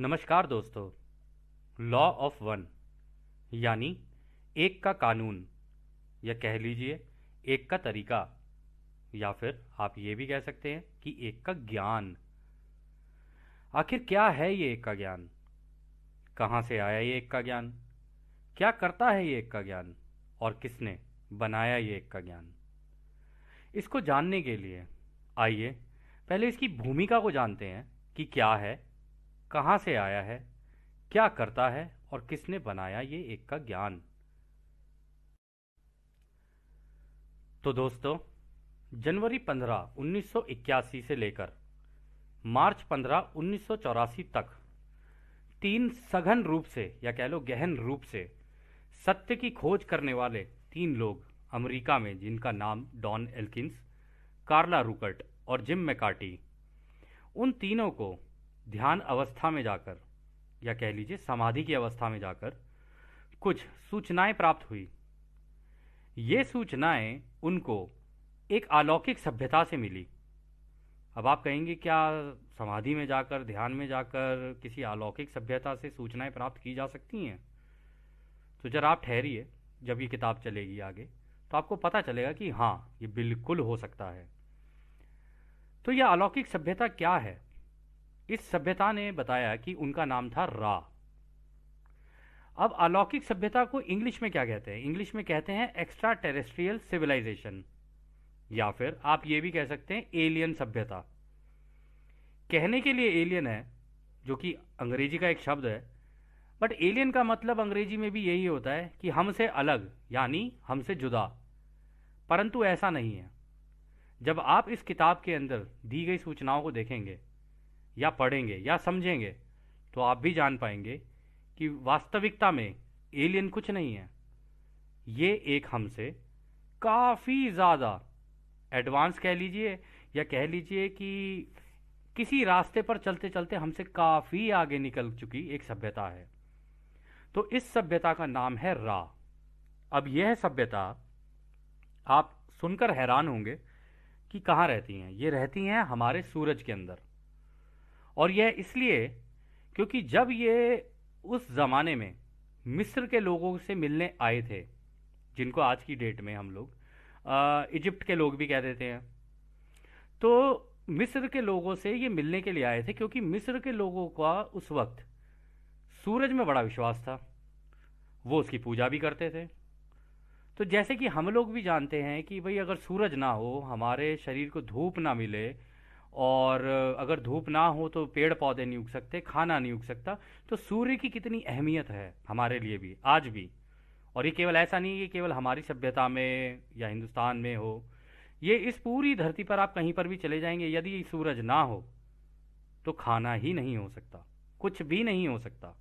नमस्कार दोस्तों। Law of one यानी एक का कानून, या कह लीजिए एक का तरीका, या फिर आप ये भी कह सकते हैं कि एक का ज्ञान। आखिर क्या है ये एक का ज्ञान? कहाँ से आया ये एक का ज्ञान? क्या करता है ये एक का ज्ञान? और किसने बनाया ये एक का ज्ञान? इसको जानने के लिए आइए पहले इसकी भूमिका को जानते हैं कि क्या है कहाँ से आया है, क्या करता है और किसने बनाया ये एक का ज्ञान। तो दोस्तों, जनवरी 15 1981 से लेकर मार्च 15 1984 तक तीन सघन रूप से, या कह लो गहन रूप से, सत्य की खोज करने वाले तीन लोग अमेरिका में, जिनका नाम डॉन एल्किंस कार्ला रुकट और जिम मैकार्टी, उन तीनों को ध्यान अवस्था में जाकर, या कह लीजिए समाधि की अवस्था में जाकर, कुछ सूचनाएँ प्राप्त हुई। ये सूचनाएँ उनको एक अलौकिक सभ्यता से मिली। अब आप कहेंगे, क्या समाधि में जाकर, ध्यान में जाकर किसी अलौकिक सभ्यता से सूचनाएँ प्राप्त की जा सकती हैं? तो जरा आप ठहरिए, जब ये किताब चलेगी आगे तो आपको पता चलेगा कि हाँ ये बिल्कुल हो सकता है। तो यह अलौकिक सभ्यता क्या है? इस सभ्यता ने बताया कि उनका नाम था रा। अब अलौकिक सभ्यता को इंग्लिश में क्या कहते हैं? इंग्लिश में कहते हैं एक्स्ट्रा टेरेस्ट्रियल सिविलाइजेशन या फिर आप ये भी कह सकते हैं एलियन सभ्यता। कहने के लिए एलियन है, जो कि अंग्रेज़ी का एक शब्द है बट एलियन का मतलब अंग्रेज़ी में भी यही होता है कि हमसे अलग, यानी हमसे जुदा। परंतु ऐसा नहीं है। जब आप इस किताब के अंदर दी गई सूचनाओं को देखेंगे या पढ़ेंगे या समझेंगे तो आप भी जान पाएँगे कि वास्तविकता में एलियन कुछ नहीं है। ये एक हमसे काफ़ी ज़्यादा एडवांस कह लीजिए, या कह लीजिए कि किसी रास्ते पर चलते चलते हमसे काफ़ी आगे निकल चुकी एक सभ्यता है। तो इस सभ्यता का नाम है रा अब यह सभ्यता आप सुनकर हैरान होंगे कि कहाँ रहती हैं? ये रहती हैं हमारे सूरज के अंदर। और यह इसलिए क्योंकि जब ये उस ज़माने में मिस्र के लोगों से मिलने आए थे, जिनको आज की डेट में हम लोग इजिप्ट के लोग भी कह देते हैं तो मिस्र के लोगों से ये मिलने के लिए आए थे क्योंकि मिस्र के लोगों का उस वक्त सूरज में बड़ा विश्वास था। वो उसकी पूजा भी करते थे। तो जैसे कि हम लोग भी जानते हैं कि भाई अगर सूरज ना हो, हमारे शरीर को धूप ना मिले और अगर धूप ना हो तो पेड़ पौधे नहीं उग सकते, खाना नहीं उग सकता। तो सूर्य की कितनी अहमियत है हमारे लिए भी, आज भी। और ये केवल ऐसा नहीं है कि केवल हमारी सभ्यता में या हिंदुस्तान में हो। ये इस पूरी धरती पर आप कहीं पर भी चले जाएँगे, यदि सूरज ना हो तो खाना ही नहीं हो सकता, कुछ भी नहीं हो सकता।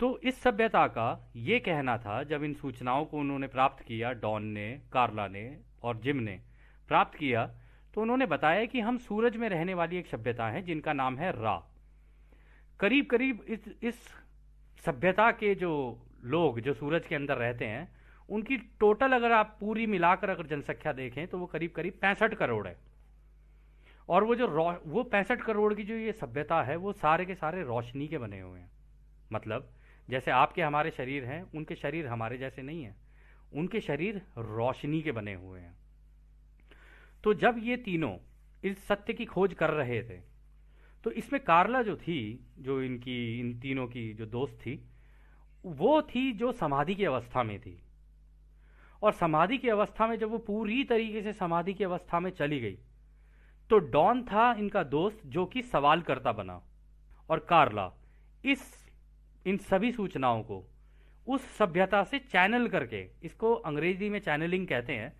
तो इस सभ्यता का ये कहना था, जब इन सूचनाओं को उन्होंने प्राप्त किया, डॉन ने, कार्ला ने और जिम ने, प्राप्त किया तो उन्होंने बताया कि हम सूरज में रहने वाली एक सभ्यता है, जिनका नाम है रा। करीब करीब इस इस सभ्यता के जो लोग, जो सूरज के अंदर रहते हैं, उनकी टोटल अगर आप पूरी मिलाकर अगर जनसंख्या देखें तो वो करीब करीब पैंसठ करोड़ है। और वो जो वो पैंसठ करोड़ की जो ये सभ्यता है, वो सारे के सारे रोशनी के बने हुए हैं। मतलब जैसे आपके हमारे शरीर हैं, उनके शरीर हमारे जैसे नहीं हैं। उनके शरीर रोशनी के बने हुए हैं। तो जब ये तीनों इस सत्य की खोज कर रहे थे तो इसमें कार्ला जो थी, जो इनकी, इन तीनों की जो दोस्त थी, वो थी जो समाधि की अवस्था में थी। और समाधि की अवस्था में जब वो पूरी तरीके से समाधि की अवस्था में चली गई तो डॉन था इनका दोस्त जो कि सवाल करता बना। और कार्ला इस, इन सभी सूचनाओं को उस सभ्यता से चैनल करके, इसको अंग्रेज़ी में चैनलिंग कहते हैं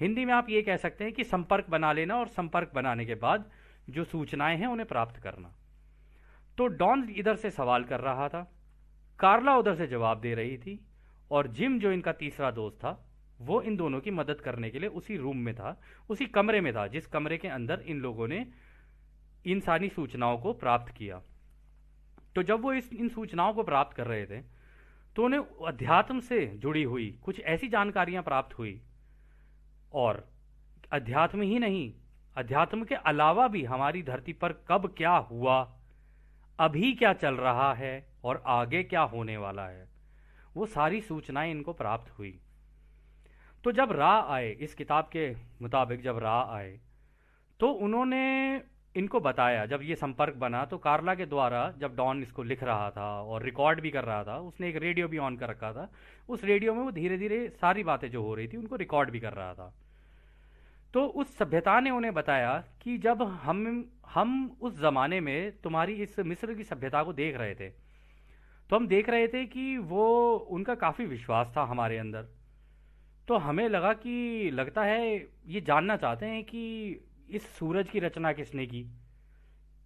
हिंदी में आप ये कह सकते हैं कि संपर्क बना लेना और संपर्क बनाने के बाद जो सूचनाएँ हैं उन्हें प्राप्त करना। तो डॉन इधर से सवाल कर रहा था, कार्ला उधर से जवाब दे रही थी, और जिम जो इनका तीसरा दोस्त था, वो इन दोनों की मदद करने के लिए उसी रूम में था, उसी कमरे में था, जिस कमरे के अंदर इन लोगों ने इन सारी सूचनाओं को प्राप्त किया। तो जब वो इस, इन सूचनाओं को प्राप्त कर रहे थे तो उन्हें अध्यात्म से जुड़ी हुई कुछ ऐसी जानकारियाँ प्राप्त हुई और अध्यात्म ही नहीं, अध्यात्म के अलावा भी हमारी धरती पर कब क्या हुआ, अभी क्या चल रहा है और आगे क्या होने वाला है, वो सारी सूचनाएँ इनको प्राप्त हुई। तो जब रा आए, इस किताब के मुताबिक जब रा आए तो उन्होंने इनको बताया। जब ये संपर्क बना तो कार्ला के द्वारा जब डॉन इसको लिख रहा था और रिकॉर्ड भी कर रहा था, उसने एक रेडियो भी ऑन कर रखा था, उस रेडियो में वो धीरे धीरे सारी बातें जो हो रही थी, उनको रिकॉर्ड भी कर रहा था। तो उस सभ्यता ने उन्हें बताया कि जब हम हम उस ज़माने में तुम्हारी इस मिस्र की सभ्यता को देख रहे थे तो हम देख रहे थे कि वो, उनका काफ़ी विश्वास था हमारे अंदर। तो हमें लगा कि, लगता है, ये जानना चाहते हैं कि इस सूरज की रचना किसने की?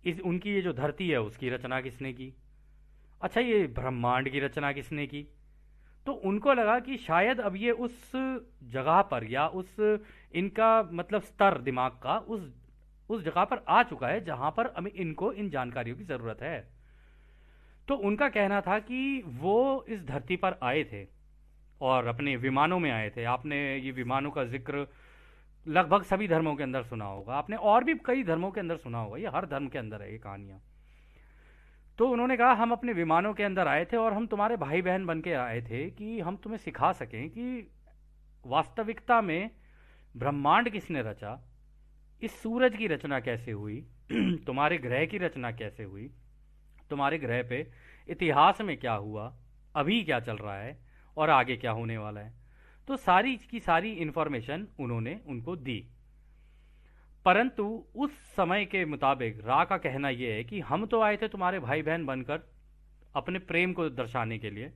इस, उनकी ये जो धरती है, उसकी रचना किसने की? अच्छा ये ब्रह्मांड की रचना किसने की? तो उनको लगा कि शायद अब ये उस जगह पर या उस इनका मतलब स्तर दिमाग का उस उस जगह पर आ चुका है जहाँ पर हमें इनको इन जानकारियों की ज़रूरत है। तो उनका कहना था कि वो इस धरती पर आए थे और अपने विमानों में आए थे। आपने ये विमानों का ज़िक्र लगभग सभी धर्मों के अंदर सुना होगा। आपने और भी कई धर्मों के अंदर सुना होगा। ये हर धर्म के अंदर है ये कहानियाँ। तो उन्होंने कहा, हम अपने विमानों के अंदर आए थे और हम तुम्हारे भाई बहन बन के आए थे कि हम तुम्हें सिखा सकें कि वास्तविकता में ब्रह्मांड किसने रचा, इस सूरज की रचना कैसे हुई, तुम्हारे ग्रह की रचना कैसे हुई, तुम्हारे ग्रह पे इतिहास में क्या हुआ, अभी क्या चल रहा है और आगे क्या होने वाला है? तो सारी की सारी इंफॉर्मेशन उन्होंने उनको दी। परंतु उस समय के मुताबिक रा का कहना यह है कि हम तो आए थे तुम्हारे भाई बहन बनकर अपने प्रेम को दर्शाने के लिए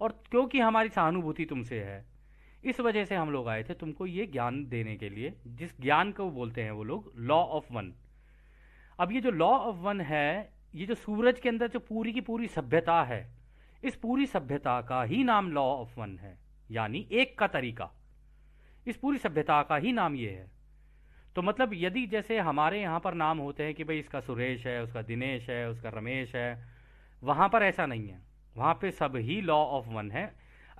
और क्योंकि हमारी सहानुभूति तुमसे है, इस वजह से हम लोग आए थे तुमको ये ज्ञान देने के लिए, जिस ज्ञान को बोलते हैं वो लोग लॉ ऑफ़ वन अब ये जो लॉ ऑफ़ वन है, ये जो सूरज के अंदर जो पूरी की पूरी सभ्यता है, इस पूरी सभ्यता का ही नाम लॉ ऑफ़ वन है, यानी एक का तरीका। इस पूरी सभ्यता का ही नाम ये है। तो मतलब यदि जैसे हमारे यहाँ पर नाम होते हैं कि भाई इसका सुरेश है, उसका दिनेश है, उसका रमेश है, वहाँ पर ऐसा नहीं है। वहाँ पे सब ही लॉ ऑफ़ वन है।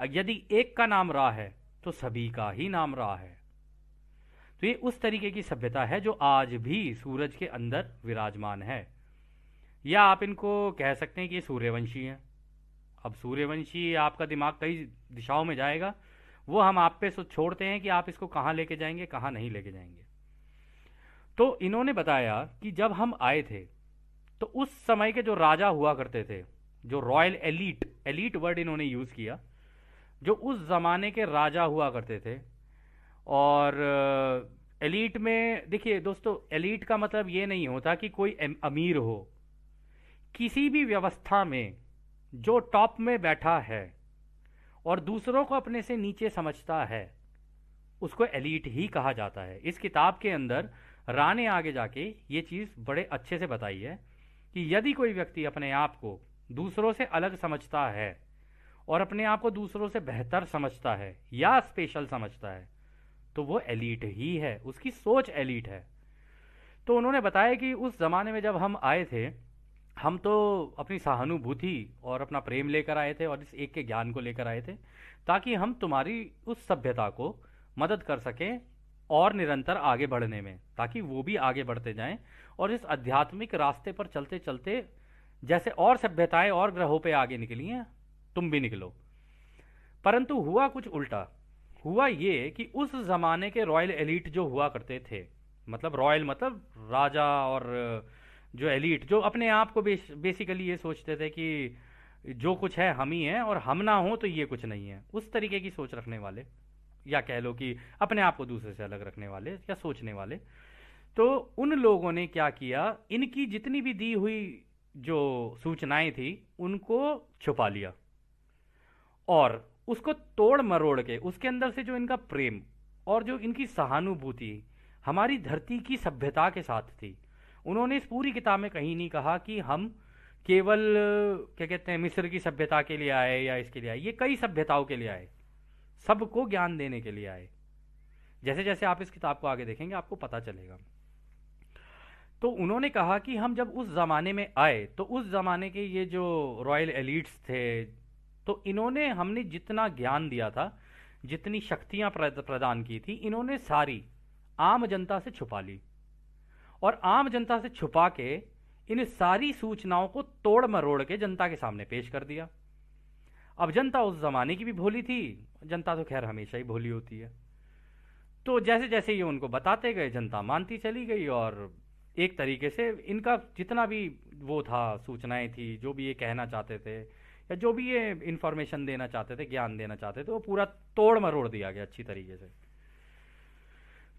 यदि एक का नाम रहा है तो सभी का ही नाम रहा है। तो ये उस तरीके की सभ्यता है जो आज भी सूरज के अंदर विराजमान है। या आप इनको कह सकते हैं कि सूर्यवंशी हैं। अब सूर्यवंशी आपका दिमाग कई दिशाओं में जाएगा। वो हम आप पे छोड़ते हैं कि आप इसको कहाँ लेके जाएँगे, कहाँ नहीं लेके जाएँगे। तो इन्होंने बताया कि जब हम आए थे तो उस समय के जो राजा हुआ करते थे, जो रॉयल एलीट एलीट वर्ड इन्होंने यूज़ किया, जो उस जमाने के राजा हुआ करते थे, और एलिट में, देखिए दोस्तों, एलिट का मतलब ये नहीं होता कि कोई अमीर हो। किसी भी व्यवस्था में, जो टॉप में बैठा है, और दूसरों को अपने से नीचे समझता है, उसको एलीट ही कहा जाता है। इस किताब के अंदर रा ने आगे जाके ये चीज़ बड़े अच्छे से बताई है कि यदि कोई व्यक्ति अपने आप को दूसरों से अलग समझता है और अपने आप को दूसरों से बेहतर समझता है या स्पेशल समझता है तो वो एलीट ही है। उसकी सोच एलीट है। तो उन्होंने बताया कि उस ज़माने में जब हम आए थे, हम तो अपनी सहानुभूति और अपना प्रेम लेकर आए थे और इस एक के ज्ञान को लेकर आए थे, ताकि हम तुम्हारी उस सभ्यता को मदद कर सकें और निरंतर आगे बढ़ने में ताकि वो भी आगे बढ़ते जाएँ और इस आध्यात्मिक रास्ते पर चलते चलते जैसे और सभ्यताएँ और ग्रहों पे आगे निकली हैं तुम भी निकलो। परंतु हुआ कुछ उल्टा। हुआ ये कि उस जमाने के रॉयल एलिट जो हुआ करते थे मतलब रॉयल मतलब राजा और जो एलिट जो अपने आप को बेस, बेसिकली ये सोचते थे कि जो कुछ है हम ही हैं और हम ना हो तो ये कुछ नहीं है उस तरीके की सोच रखने वाले। या कह लो कि अपने आप को दूसरे से अलग रखने वाले या सोचने वाले। तो उन लोगों ने क्या किया? इनकी जितनी भी दी हुई जो सूचनाएँ थी, उनको छुपा लिया। और उसको तोड़ मरोड़ के, उसके अंदर से जो इनका प्रेम और जो इनकी सहानुभूति, हमारी धरती की सभ्यता के साथ थी। उन्होंने इस पूरी किताब में कहीं नहीं कहा कि हम केवल, क्या कहते हैं, मिस्र की सभ्यता के लिए आए या इसके लिए आए। ये कई सभ्यताओं के लिए आए। सबको ज्ञान देने के लिए आए। जैसे जैसे आप इस किताब को आगे देखेंगे, आपको पता चलेगा। तो उन्होंने कहा कि हम जब उस जमाने में आए तो उस जमाने के ये जो रॉयल एलिट्स थे तो इन्होंने हमने जितना ज्ञान दिया था, जितनी शक्तियाँ प्रदान की थी, इन्होंने सारी आम जनता से छुपा ली। और आम जनता से छुपा के इन सारी सूचनाओं को तोड़ मरोड़ के जनता के सामने पेश कर दिया। अब जनता उस जमाने की भी भोली थी। जनता तो खैर हमेशा ही भोली होती है। तो जैसे जैसे ये उनको बताते गए, जनता मानती चली गई और एक तरीके से इनका जितना भी वो था, सूचनाएँ थी, जो भी ये कहना चाहते थे या जो भी ये इंफॉर्मेशन देना चाहते थे, ज्ञान देना चाहते थे, वो पूरा तोड़ मरोड़ दिया गया अच्छी तरीके से।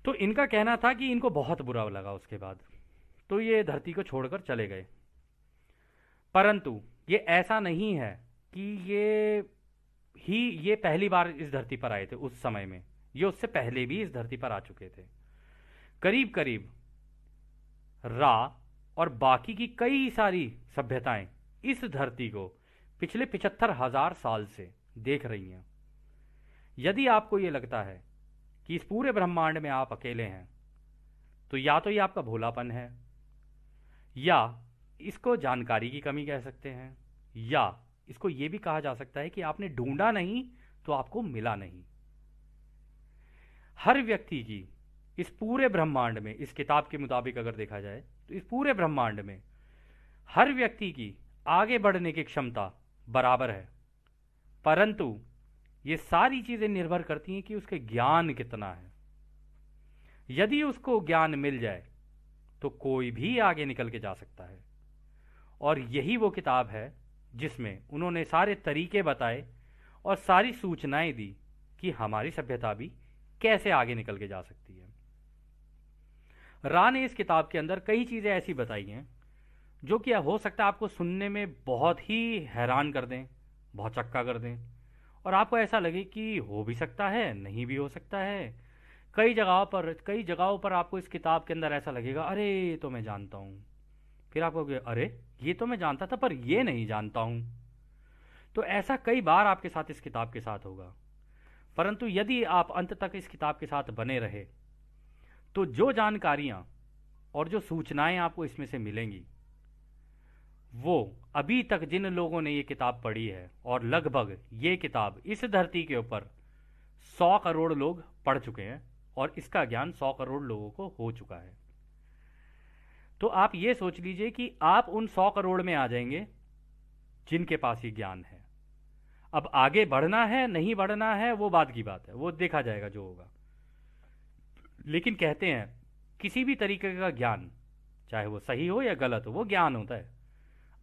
तो इनका कहना था कि इनको बहुत बुरा लगा उसके बाद। तो ये धरती को छोड़कर चले गए। परंतु ये ऐसा नहीं है कि ये ही, ये पहली बार इस धरती पर आए थे उस समय में। ये उससे पहले भी इस धरती पर आ चुके थे। करीब करीब रा और बाकी की कई सारी सभ्यताएँ इस धरती को पिछले पिछहत्तर हज़ार साल से देख रही हैं। यदि आपको ये लगता है कि इस पूरे ब्रह्मांड में आप अकेले हैं तो या तो ये आपका भोलापन है, या इसको जानकारी की कमी कह सकते हैं, या इसको यह भी कहा जा सकता है कि आपने ढूंढा नहीं तो आपको मिला नहीं। हर व्यक्ति की इस पूरे ब्रह्मांड में, इस किताब के मुताबिक अगर देखा जाए तो इस पूरे ब्रह्मांड में हर व्यक्ति की आगे बढ़ने की क्षमता बराबर है। परंतु ये सारी चीज़ें निर्भर करती हैं कि उसके ज्ञान कितना है। यदि उसको ज्ञान मिल जाए तो कोई भी आगे निकल के जा सकता है। और यही वो किताब है जिसमें उन्होंने सारे तरीके बताए और सारी सूचनाएँ दी कि हमारी सभ्यता भी कैसे आगे निकल के जा सकती है। रा ने इस किताब के अंदर कई चीज़ें ऐसी बताई हैं, जो कि हो सकता है आपको सुनने में बहुत ही हैरान कर दें, बहुत चक्का कर दें, और आपको ऐसा लगे कि हो भी सकता है, नहीं भी हो सकता है। कई जगहों पर, कई जगहों पर आपको इस किताब के अंदर ऐसा लगेगा, अरे तो मैं जानता हूँ। फिर आपको अरे, ये तो मैं जानता था, पर ये नहीं जानता हूँ। तो ऐसा कई बार आपके साथ इस किताब के साथ होगा। परंतु यदि आप अंत तक इस किताब के साथ बने रहे तो जो जानकारियाँ और जो सूचनाएँ आपको इसमें से मिलेंगी, वो अभी तक जिन लोगों ने ये किताब पढ़ी है, और लगभग ये किताब इस धरती के ऊपर सौ करोड़ लोग पढ़ चुके हैं, और इसका ज्ञान सौ करोड़ लोगों को हो चुका है। तो आप ये सोच लीजिए कि आप उन सौ करोड़ में आ जाएँगे जिनके पास ये ज्ञान है। अब आगे बढ़ना है, नहीं बढ़ना है, वो बात की बात है। वो देखा जाएगा जो होगा। लेकिन कहते हैं, किसी भी तरीके का ज्ञान, चाहे वो सही हो या गलत हो, वो ज्ञान होता है।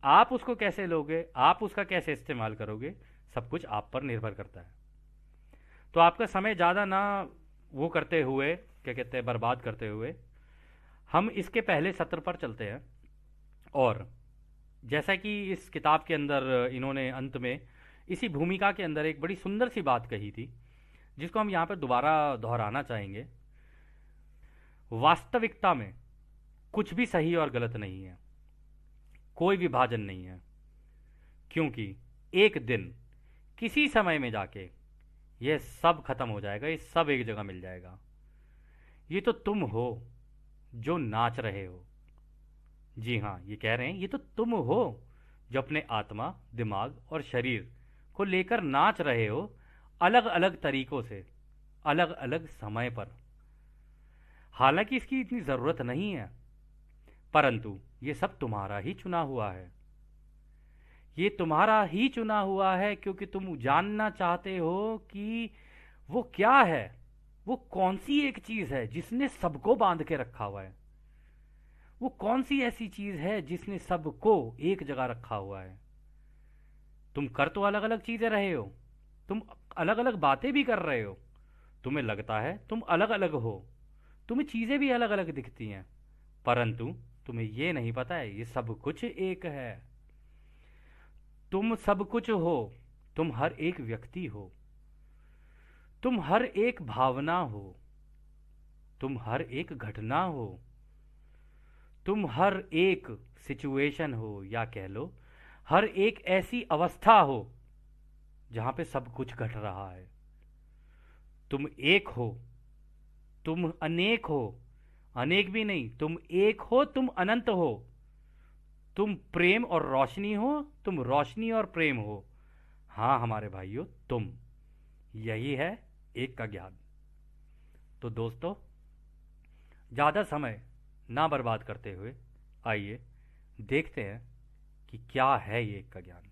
आप उसको कैसे लोगे, आप उसका कैसे इस्तेमाल करोगे, सब कुछ आप पर निर्भर करता है। तो आपका समय ज़्यादा ना वो करते हुए, क्या कहते हैं, बर्बाद करते हुए हम इसके पहले सत्र पर चलते हैं। और जैसा कि इस किताब के अंदर, इन्होंने अंत में इसी भूमिका के अंदर एक बड़ी सुंदर सी बात कही थी, जिसको हम यहाँ पर दोबारा दोहराना चाहेंगे। वास्तविकता में कुछ भी सही और गलत नहीं है। कोई विभाजन नहीं है। क्योंकि एक दिन किसी समय में जाके यह सब खत्म हो जाएगा ये सब एक जगह मिल जाएगा। ये तो तुम हो। जो नाच रहे हो। जी हाँ ये कह रहे हैं, ये तो तुम हो जो अपने आत्मा, दिमाग और शरीर को लेकर नाच रहे हो अलग अलग तरीकों से अलग अलग समय पर। हालाँकि इसकी इतनी ज़रूरत नहीं है, परंतु ये सब तुम्हारा ही चुना हुआ है। ये तुम्हारा ही चुना हुआ है क्योंकि तुम जानना चाहते हो कि वो क्या है। वो कौन सी एक चीज़ है जिसने सबको बाँध के रखा हुआ है? वो कौन सी ऐसी चीज़ है जिसने सबको एक जगह रखा हुआ है? तुम कर तो अलग अलग चीज़ें रहे हो। तुम अलग अलग बातें भी कर रहे हो। तुम्हें लगता है तुम अलग अलग हो। तुम्हें चीज़ें भी अलग अलग दिखती हैं। परंतु तुम्हें यह नहीं पता है, ये सब कुछ एक है। तुम सब कुछ हो। तुम हर एक व्यक्ति हो। तुम हर एक भावना हो, तुम हर एक घटना हो, तुम हर एक सिचुएशन हो, या कह लो, हर एक ऐसी अवस्था हो, जहाँ पे सब कुछ घट रहा है। तुम एक हो, तुम अनेक हो, अनेक भी नहीं, तुम एक हो, तुम अनंत हो। तुम प्रेम और रोशनी हो, तुम रोशनी और प्रेम हो। हाँ, हमारे भाइयों, तुम। यही है एक का ज्ञान। तो दोस्तों, ज़्यादा समय ना बर्बाद करते हुए आइए देखते हैं कि क्या है ये एक का ज्ञान।